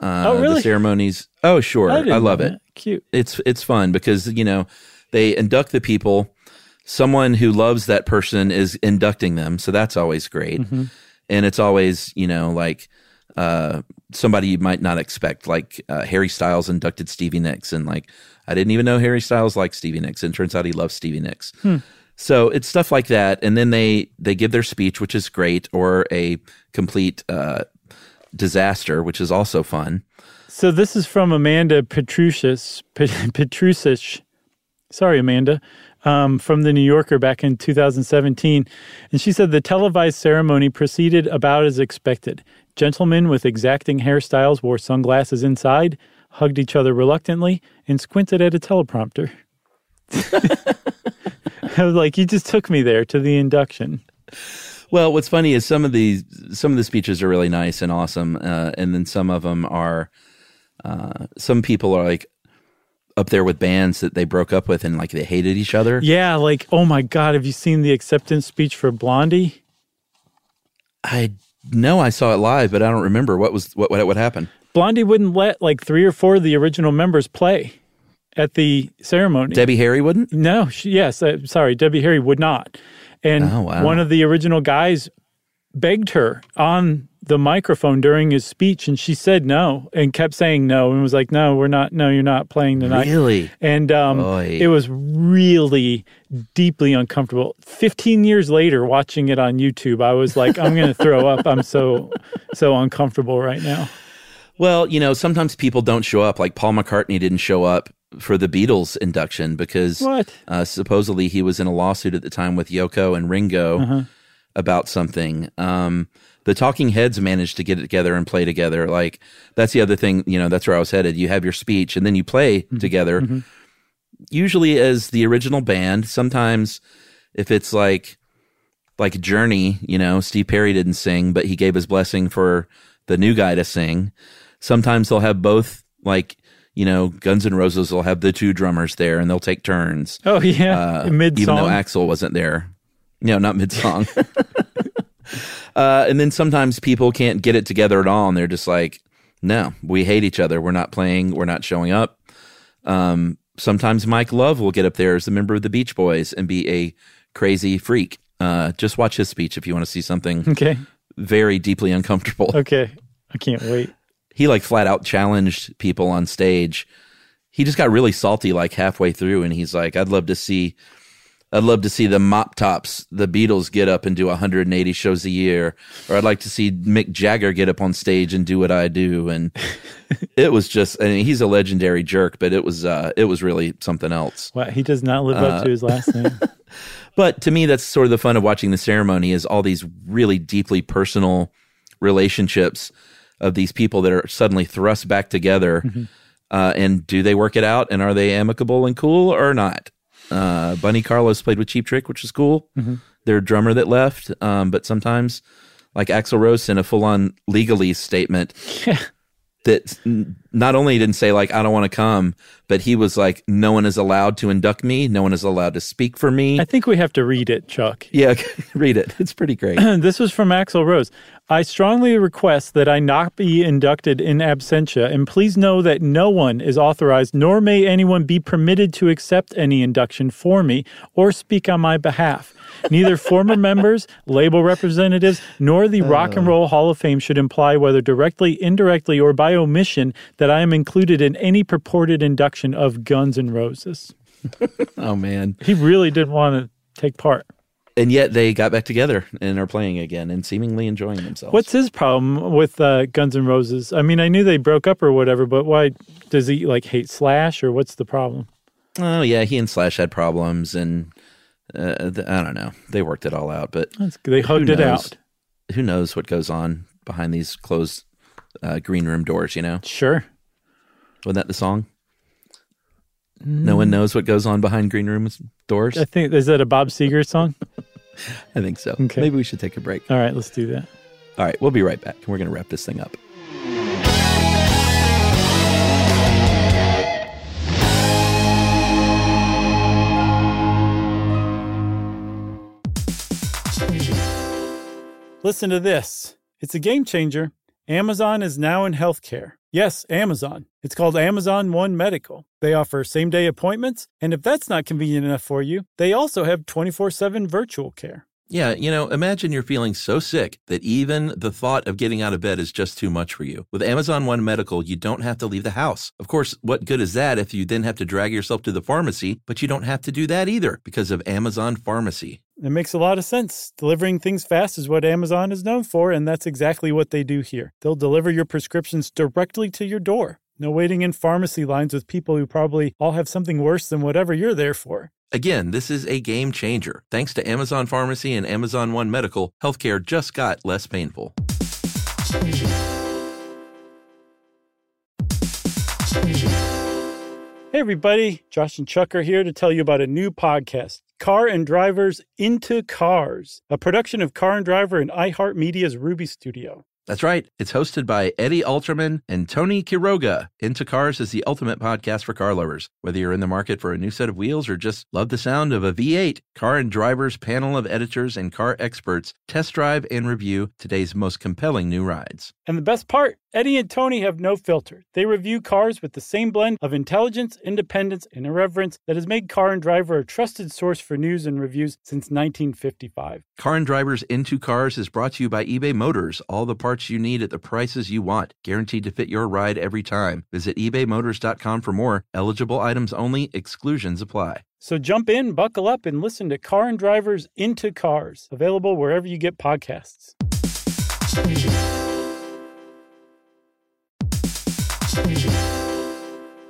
Uh, Oh, really? The ceremonies. Oh, sure. I, didn't love it. Cute. It's it's fun because you know they induct the people. Someone who loves that person is inducting them, so that's always great. Mm-hmm. And it's always you know like uh, somebody you might not expect, like uh, Harry Styles inducted Stevie Nicks, and like I didn't even know Harry Styles liked Stevie Nicks, and turns out he loves Stevie Nicks. Hmm. So it's stuff like that, and then they they give their speech, which is great, or a complete uh, disaster, which is also fun. So this is from Amanda Petrusius. Pet- Petrusich. Sorry, Amanda. Um, from the New Yorker back in 2017. And she said the televised ceremony proceeded about as expected. Gentlemen with exacting hairstyles wore sunglasses inside, hugged each other reluctantly, and squinted at a teleprompter. I was like, you just took me there to the induction. Well, what's funny is some of the some of the speeches are really nice and awesome, uh, and then some of them are. Uh, some people are like up there with bands that they broke up with and like they hated each other. Yeah, like oh my god, have you seen the acceptance speech for Blondie? I know I saw it live, but I don't remember what was what what, what happened. Blondie wouldn't let like three or four of the original members play at the ceremony. Debbie Harry wouldn't. No, she, yes, uh, sorry, Debbie Harry would not. And Oh, wow. one of the original guys begged her on the microphone during his speech, and she said no and kept saying no and was like, "No, we're not. No, you're not playing tonight." Really? And um, Oy. it was really deeply uncomfortable. Fifteen years later, watching it on YouTube, I was like, "I'm going to throw up. I'm so so uncomfortable right now." Well, you know, sometimes people don't show up. Like Paul McCartney didn't show up for the Beatles induction because What? Uh, supposedly he was in a lawsuit at the time with Yoko and Ringo Uh-huh. about something. Um, the Talking Heads managed to get it together and play together. Like that's the other thing. You know, that's where I was headed. You have your speech and then you play Mm-hmm. together. Usually as the original band. Sometimes if it's like like Journey, you know, Steve Perry didn't sing, but he gave his blessing for the new guy to sing. Sometimes they'll have both, like, you know, Guns N' Roses will have the two drummers there and they'll take turns. Oh yeah, Uh, mid Even though. Axl wasn't there. No, not mid song. uh, and then sometimes people can't get it together at all and they're just like, no, we hate each other. We're not playing. We're not showing up. Um, sometimes Mike Love will get up there as a member of the Beach Boys and be a crazy freak. Uh, just watch his speech if you want to see something Okay, very deeply uncomfortable. okay, I can't wait. He like flat out challenged people on stage. He just got really salty like halfway through, and he's like, "I'd love to see, I'd love to see the Mop Tops, the Beatles, get up and do 180 shows a year, or I'd like to see Mick Jagger get up on stage and do what I do." And it was just, I mean, he's a legendary jerk, but it was, uh, it was really something else. Wow, he does not live Uh, up to his last name. But to me, that's sort of the fun of watching the ceremony is all these really deeply personal relationships of these people that are suddenly thrust back together. Uh, and do they work it out? And are they amicable and cool or not? Uh, Bunny Carlos played with Cheap Trick, which is cool. Their drummer that left. Um, but sometimes, like Axl Rose in a full on legalese statement that not only didn't say like I don't want to come, but he was like, no one is allowed to induct me. No one is allowed to speak for me. I think we have to read it, Chuck. Yeah, read it. It's pretty great. this was from Axl Rose. I strongly request that I not be inducted in absentia, and please know that no one is authorized, nor may anyone be permitted to accept any induction for me or speak on my behalf. Neither former members, label representatives, nor the Rock and Roll Hall of Fame should imply, whether directly, indirectly, or by omission, that I am included in any purported induction of Guns N' Roses. oh man. He really didn't want to take part. And yet they got back together and are playing again and seemingly enjoying themselves. What's his problem with uh, Guns N' Roses? I mean, I knew they broke up or whatever, but why does he like hate Slash or what's the problem? Oh yeah, he and Slash had problems and uh, th- I don't know. They worked it all out, but they hugged it out. who knows what goes on behind these closed uh, green room doors, you know? Sure. Wasn't that the song? No one knows what goes on behind green room doors. I think is that a Bob Seger song? I think so. Okay. Maybe we should take a break. All right, let's do that. All right, we'll be right back. and We're going to wrap this thing up. Listen to this. It's a game changer. Amazon is now in healthcare. Yes, Amazon. It's called Amazon One Medical. They offer same day appointments, and if that's not convenient enough for you, they also have 24 7 virtual care. Yeah, you know, imagine you're feeling so sick that even the thought of getting out of bed is just too much for you. With Amazon One Medical, you don't have to leave the house. Of course, what good is that if you then have to drag yourself to the pharmacy? But you don't have to do that either because of Amazon Pharmacy. It makes a lot of sense. Delivering things fast is what Amazon is known for, and that's exactly what they do here. They'll deliver your prescriptions directly to your door. No waiting in pharmacy lines with people who probably all have something worse than whatever you're there for. Again, this is a game changer. Thanks to Amazon Pharmacy and Amazon One Medical, healthcare just got less painful. Hey, everybody. Josh and Chuck are here to tell you about a new podcast, Car and Drivers Into Cars, a production of Car and Driver and iHeartMedia's Ruby Studio. That's right. It's hosted by Eddie Alterman and Tony Quiroga. Into Cars is the ultimate podcast for car lovers. Whether you're in the market for a new set of wheels or just love the sound of a V8, Car and Driver's panel of editors and car experts test drive and review today's most compelling new rides. And the best part, Eddie and Tony have no filter. They review cars with the same blend of intelligence, independence, and irreverence that has made Car and Driver a trusted source for news and reviews since 1955. Car and Drivers Into Cars is brought to you by eBay Motors. All the parts you need at the prices you want, guaranteed to fit your ride every time. Visit ebaymotors.com for more. Eligible items only, exclusions apply. So jump in, buckle up, and listen to Car and Drivers Into Cars, available wherever you get podcasts.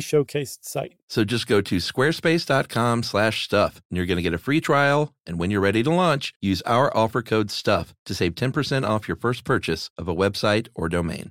showcased site. So just go to squarespace.com slash stuff and you're going to get a free trial. And when you're ready to launch, use our offer code STUFF to save 10% off your first purchase of a website or domain.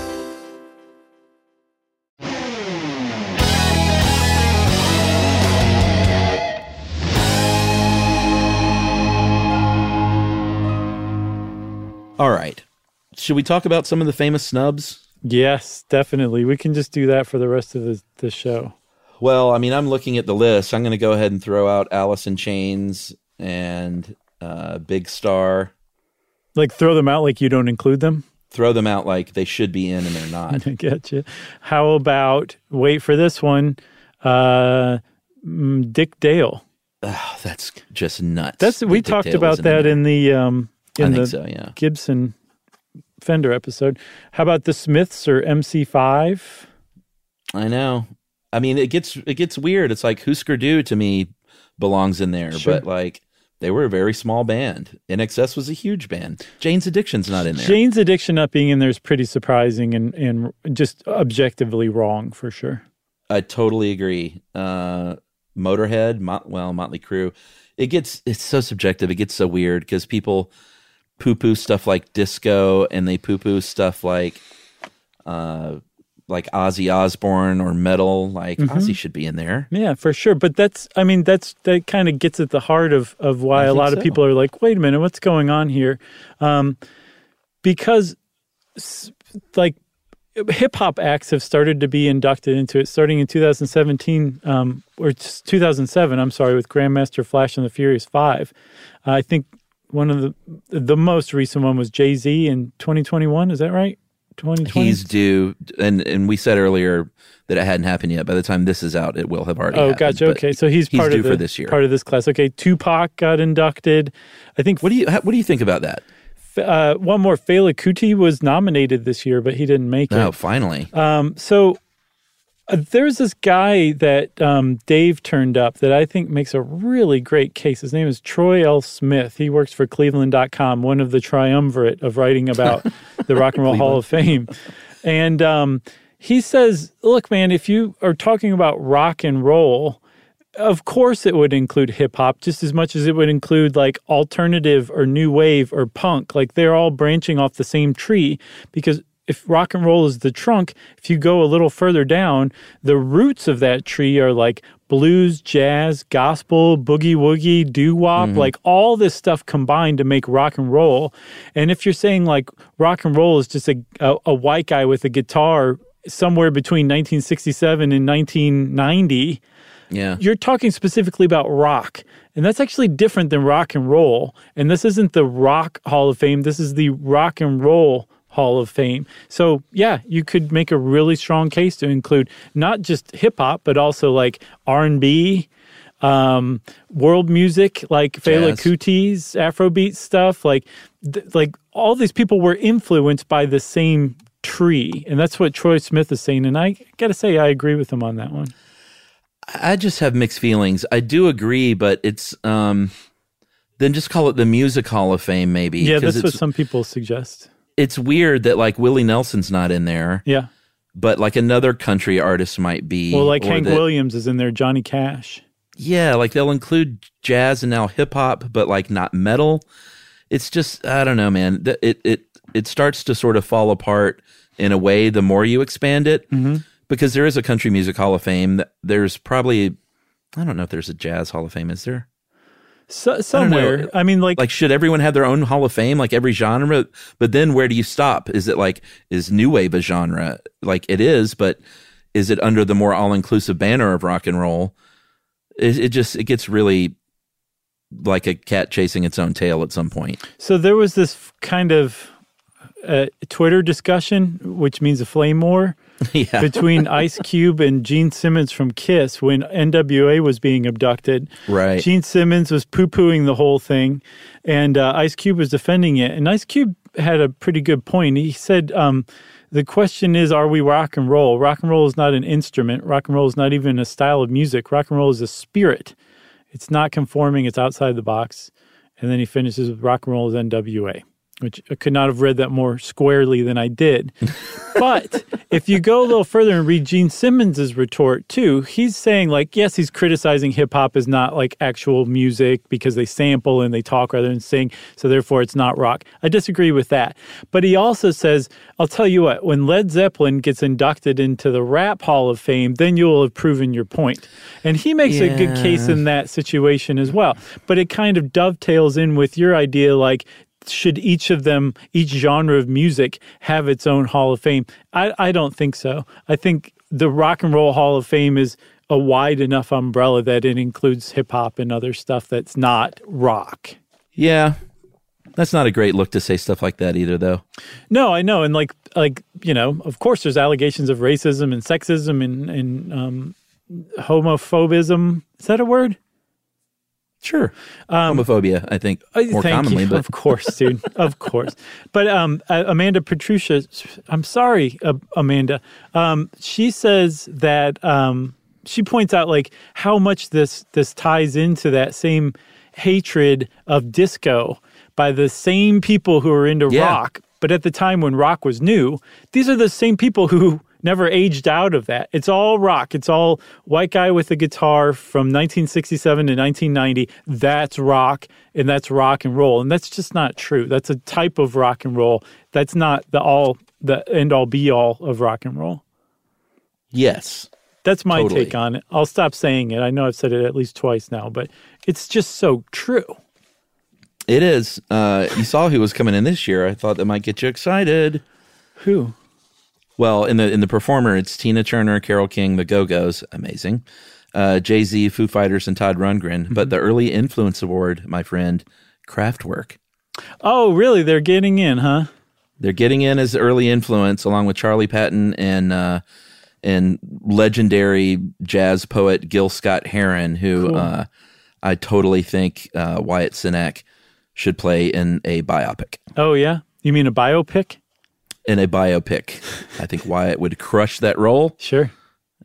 All right. Should we talk about some of the famous snubs? Yes, definitely. We can just do that for the rest of the, the show. Well, I mean, I'm looking at the list. I'm going to go ahead and throw out Alice in Chains and uh, Big Star. Like throw them out like you don't include them? Throw them out like they should be in and they're not. I get you. How about, wait for this one, uh, mm, Dick Dale. Oh, that's just nuts. That's we Dick talked Dale about that there. in the um in think the so, yeah. Gibson Fender episode. How about the Smiths or MC5? I know. I mean, it gets it gets weird. It's like Husker Du to me belongs in there, Sure. but like they were a very small band. INXS was a huge band. Jane's Addiction's not in there. Jane's addiction not being in there is pretty surprising and and just objectively wrong for sure. I totally agree. Uh, Motorhead, Mot- well, Motley Crue. It gets it's so subjective. It gets so weird because people poo poo stuff like disco and they poo poo stuff like uh like Ozzy Osbourne or metal. Like Mm-hmm. Ozzy should be in there. Yeah, for sure. But that's, I mean, that's that kind of gets at the heart of of why I a lot of people are like, wait a minute, what's going on here? Um, because, like, hip hop acts have started to be inducted into it, starting in 2017 um, or 2007. I'm sorry, with Grandmaster Flash and the Furious Five. I think one of the the most recent one was Jay Z in 2021. Is that right? 2020. He's due, and and we said earlier that it hadn't happened yet. By the time this is out, it will have already. Oh, happened, gotcha. Okay, so he's, he's part of the, for this year. Part of this class. Okay, Tupac got inducted. I think What do you What do you think about that? uh, one more. Fela Kuti was nominated this year, but he didn't make it. Oh, finally. Um, so There's this guy that um, Dave turned up that I think makes a really great case. His name is Troy L. Smith. He works for Cleveland.com, one of the triumvirate of writing about the Rock and Roll Hall of Fame. And um, he says, look, man, if you are talking about rock and roll, of course it would include hip hop just as much as it would include like alternative or new wave or punk. Like they're all branching off the same tree because if rock and roll is the trunk, if you go a little further down, the roots of that tree are like blues, jazz, gospel, boogie woogie, doo wop, mm-hmm. like all this stuff combined to make rock and roll. And if you're saying like rock and roll is just a, a, a white guy with a guitar somewhere between 1967 and 1990, Yeah. you're talking specifically about rock. And that's actually different than rock and roll. And this isn't the Rock Hall of Fame. This is the Rock and Roll Hall of Fame. So, yeah, you could make a really strong case to include not just hip hop, but also like R&B, um, world music like Fela. Kuti's Afrobeat stuff. Like, th- like all these people were influenced by the same tree. And that's what Troy Smith is saying. And I got to say, I agree with him on that one. I just have mixed feelings. I do agree, but it's um then just call it the Music Hall of Fame, maybe. Yeah, that's what some people suggest. It's weird that like Willie Nelson's not in there, Yeah. but like another country artist might be. Well, like Hank that- Williams is in there, Johnny Cash. Yeah, like they'll include jazz and now hip hop, but like not metal. It's just I don't know, man. It it it starts to sort of fall apart in a way the more you expand it, Mm-hmm. because there is a country music hall of fame. that- There's probably I don't know if there's a jazz hall of fame. Is there? So, somewhere. I, mean, like, Like, should everyone have their own hall of fame, like every genre? But then where do you stop? Is it like is new wave a genre? Like it is, but is it under the more all inclusive banner of rock and roll? It, it just it gets really like a cat chasing its own tail at some point. so there was this kind of uh, Twitter discussion, which means a flame war yeah, between Ice Cube and Gene Simmons from Kiss when NWA was being abducted. right. Gene Simmons was poo pooing the whole thing, and uh, Ice Cube was defending it. And Ice Cube had a pretty good point. He said, um, The question is, are we rock and roll? Rock and roll is not an instrument. Rock and roll is not even a style of music. Rock and roll is a spirit. It's not conforming, it's outside the box. And then he finishes with rock and roll is NWA, which I could not have read that more squarely than I did. But if you go a little further and read Gene Simmons's retort too, he's saying like, yes, he's criticizing hip hop as not like actual music because they sample and they talk rather than sing, so therefore it's not rock. I disagree with that. But he also says, I'll tell you what, when Led Zeppelin gets inducted into the Rap Hall of Fame, then you will have proven your point. And he makes a good case in that situation as well. But it kind of dovetails in with your idea like should each of them, each genre of music, have its own Hall of Fame? I, I don't think so. I think the Rock and Roll Hall of Fame is a wide enough umbrella that it includes hip hop and other stuff that's not rock. Yeah, that's not a great look to say stuff like that either, though. No, I know, and like like you know, of course, there's allegations of racism and sexism and and um, homophobism. Is that a word? Sure, homophobia. I think more Thank commonly, you. but Of course, dude. of course. But um, uh, Amanda Petrucia, I'm sorry, uh, Amanda. Um, she says that um, she points out like how much this this ties into that same hatred of disco by the same people who are into Yeah. rock. But at the time when rock was new, these are the same people who never aged out of that. It's all rock. It's all white guy with a guitar from 1967 to 1990. That's rock and that's rock and roll. And that's just not true. That's a type of rock and roll. That's not the all the end all be all of rock and roll. yes, That's my Totally. take on it. I'll stop saying it. I know I've said it at least twice now, but it's just so true. it is. Uh, you saw who was coming in this year. I thought that might get you excited. Who? Well, in the in the performer, it's Tina Turner, Carole King, The Go Go's, amazing. Uh, Jay Z, Foo Fighters, and Todd Rundgren. But the early influence award, my friend, Kraftwerk. Oh, really? They're getting in, huh? They're getting in as early influence, along with Charlie Patton and uh, and legendary jazz poet Gil Scott Heron, who uh, I totally think uh, Wyatt Cenac should play in a biopic. Oh, yeah. You mean a biopic? In a biopic, I think Wyatt would crush that role. Sure.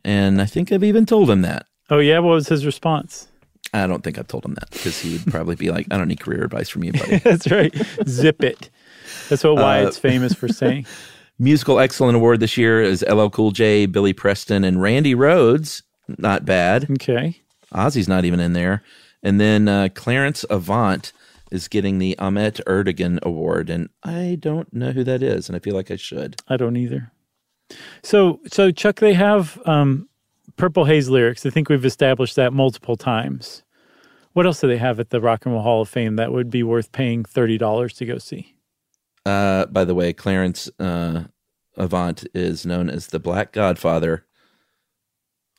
and I think I've even told him that. Oh yeah, what was his response? I don't think I've told him that because he would probably be like, "I don't need career advice from you, buddy." That's right. Zip it. That's what Wyatt's famous for saying. Musical Excellent Award this year is LL Cool J, Billy Preston, and Randy Rhoads. Not bad. Okay. Ozzy's not even in there. And then uh, Clarence Avant is getting the Ahmet Ertegun Award, and I don't know who that is, and I feel like I should. I don't either. So, so Chuck, they have um, Purple Haze lyrics. I think we've established that multiple times. What else do they have at the Rock and Roll Hall of Fame that would be worth paying thirty dollars to go see? Uh, by the way, Clarence uh, Avant is known as the Black Godfather,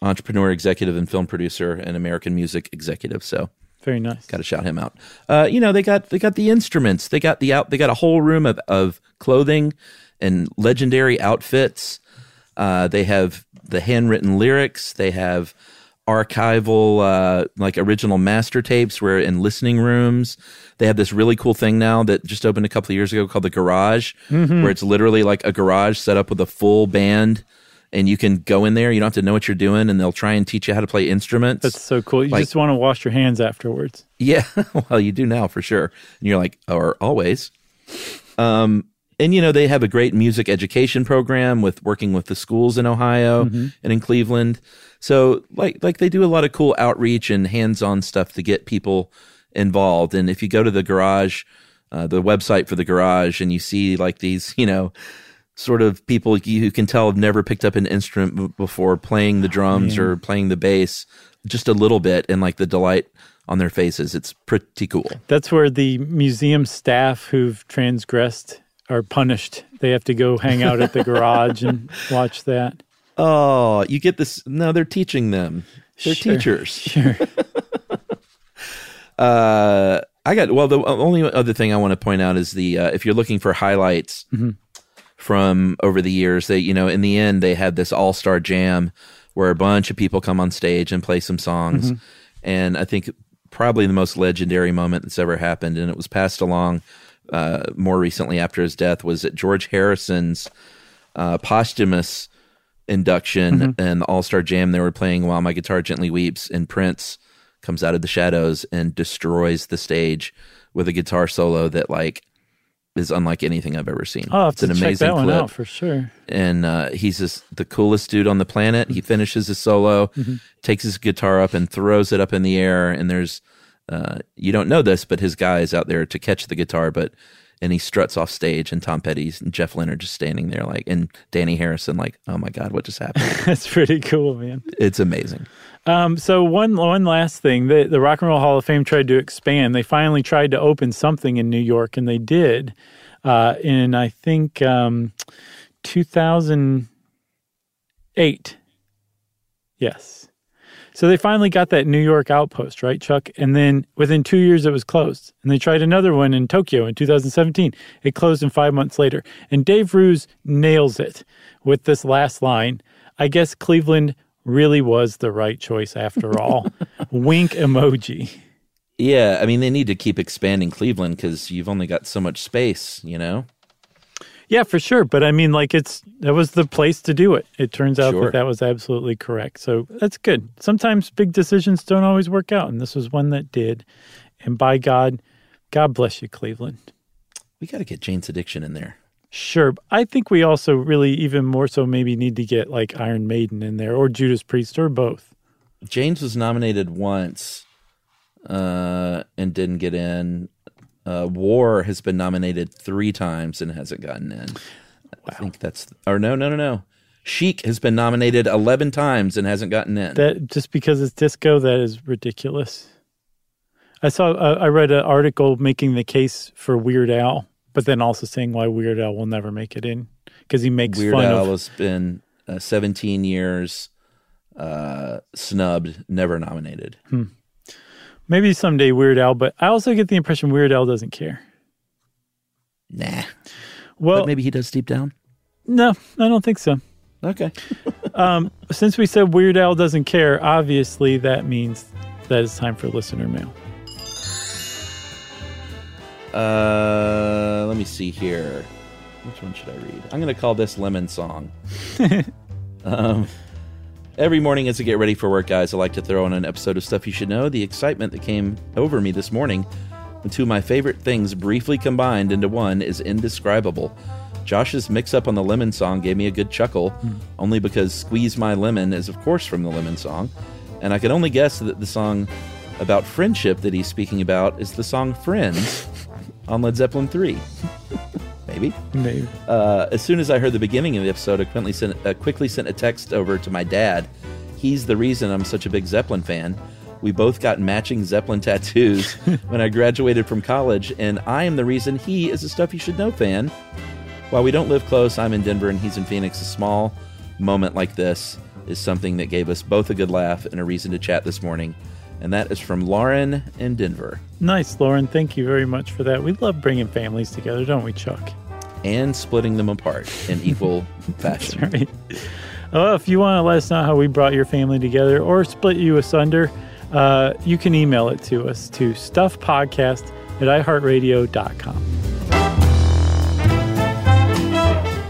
entrepreneur, executive, and film producer, and American music executive. So Very nice. got to shout him out. Uh, you know, they got they got the instruments. They got the out. They got a whole room of of clothing and legendary outfits. Uh, they have the handwritten lyrics. They have archival uh, like original master tapes where in listening rooms they have this really cool thing now that just opened a couple of years ago called the garage where it's literally like a garage set up with a full band and you can go in there you don't have to know what you're doing and they'll try and teach you how to play instruments That's so cool. You Like- just want to wash your hands afterwards. yeah, well, you do now for sure. And you're like, or always. Um, and you know they have a great music education program with working with the schools in Ohio and in Cleveland. So like like they do a lot of cool outreach and hands-on stuff to get people involved. And if you go to the garage, uh, the website for the garage, and you see like these, you know, sort of people you who can tell have never picked up an instrument before playing the drums or playing the bass just a little bit and like the delight on their faces. It's pretty cool. That's where the museum staff who've transgressed are punished. They have to go hang out at the garage and watch that. Oh, you get this. No, they're teaching them. They're Sure. teachers. Sure. Uh, I got well. The only other thing I want to point out is the uh, if you're looking for highlights from over the years, they you know in the end they had this all star jam where a bunch of people come on stage and play some songs, and I think probably the most legendary moment that's ever happened, and it was passed along uh, more recently after his death was at George Harrison's uh, posthumous induction and the All Star Jam. They were playing "While My Guitar Gently Weeps," and Prince comes out of the shadows and destroys the stage with a guitar solo that like is unlike anything I've ever seen. Have it's an check amazing that one clip, out for sure. and uh, he's just the coolest dude on the planet. He finishes his solo, Mm-hmm. takes his guitar up and throws it up in the air, and there's uh, you don't know this, but his guy is out there to catch the guitar, but and he struts off stage, and Tom Petty's and Jeff Lynne are just standing there, like, and Dhani Harrison, like, oh my god, what just happened? That's pretty cool, man. it's amazing. Um, so one one last thing, the the Rock and Roll Hall of Fame tried to expand. They finally tried to open something in New York, and they did uh, in I think um, 2008. Yes. So they finally got that New York outpost, right, Chuck? And then within two years, it was closed. And they tried another one in Tokyo in 2017. It closed in five months later. And Dave Roos nails it with this last line. I guess Cleveland really was the right choice after all. Wink emoji. Yeah, I mean, they need to keep expanding Cleveland because you've only got so much space, you know. Yeah, for sure. But I mean, like, it's that was the place to do it. It turns out Sure. that that was absolutely correct. So that's good. Sometimes big decisions don't always work out, and this was one that did. And by God, God bless you, Cleveland. We got to get Jane's Addiction in there. Sure. I think we also really, even more so, maybe need to get like Iron Maiden in there or Judas Priest or both. James was nominated once uh, and didn't get in. Uh, War has been nominated three times and hasn't gotten in. I think that's or no, no, no, no. Chic has been nominated eleven times and hasn't gotten in. That just because it's disco, that is ridiculous. I saw, uh, I read an article making the case for Weird Al, but then also saying why Weird Al will never make it in because he makes Weird fun Al of. has been uh, seventeen years uh, snubbed, never nominated. Maybe someday Weird Al, but I also get the impression Weird Al doesn't care. Nah, Well, but maybe he does deep down. no, I don't think so. Okay. um, Since we said Weird Al doesn't care, obviously that means that it's time for listener mail. Uh, let me see here. Which one should I read? I'm going to call this Lemon Song. um, Every morning as I get ready for work, guys, I like to throw on an episode of Stuff You Should Know. The excitement that came over me this morning when two of my favorite things briefly combined into one is indescribable. Josh's mix up on the Lemon song gave me a good chuckle, hmm. only because Squeeze My Lemon is, of course, from the Lemon song. And I can only guess that the song about friendship that he's speaking about is the song Friends on Led Zeppelin 3. Maybe. Maybe. Uh, as soon as I heard the beginning of the episode, I quickly sent, uh, quickly sent a text over to my dad. He's the reason I'm such a big Zeppelin fan. We both got matching Zeppelin tattoos when I graduated from college, and I am the reason he is a Stuff You Should Know fan. While we don't live close, I'm in Denver and he's in Phoenix. A small moment like this is something that gave us both a good laugh and a reason to chat this morning. And that is from Lauren in Denver. Nice, Lauren. Thank you very much for that. We love bringing families together, don't we, Chuck? And splitting them apart in equal fashion. Right. Well, if you want to let us know how we brought your family together or split you asunder, uh, you can email it to us to stuffpodcast at iheartradio.com.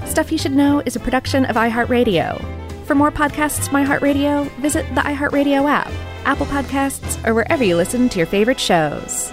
Stuff You Should Know is a production of iHeartRadio. For more podcasts from iHeartRadio, visit the iHeartRadio app, Apple Podcasts, or wherever you listen to your favorite shows.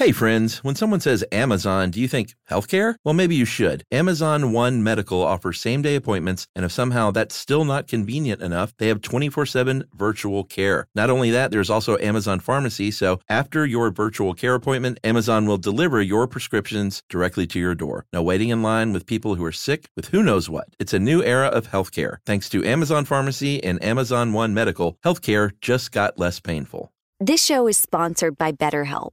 Hey friends, when someone says Amazon, do you think healthcare? Well, maybe you should. Amazon One Medical offers same day appointments, and if somehow that's still not convenient enough, they have 24 7 virtual care. Not only that, there's also Amazon Pharmacy, so after your virtual care appointment, Amazon will deliver your prescriptions directly to your door. No waiting in line with people who are sick with who knows what. It's a new era of healthcare. Thanks to Amazon Pharmacy and Amazon One Medical, healthcare just got less painful. This show is sponsored by BetterHelp.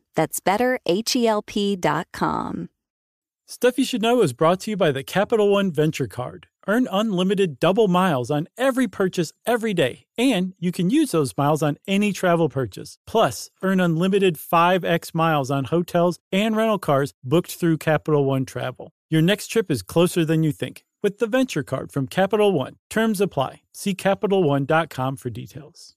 That's betterhelp.com. Stuff You Should Know is brought to you by the Capital One Venture Card. Earn unlimited double miles on every purchase every day, and you can use those miles on any travel purchase. Plus, earn unlimited 5x miles on hotels and rental cars booked through Capital One Travel. Your next trip is closer than you think with the Venture Card from Capital One. Terms apply. See CapitalOne.com for details.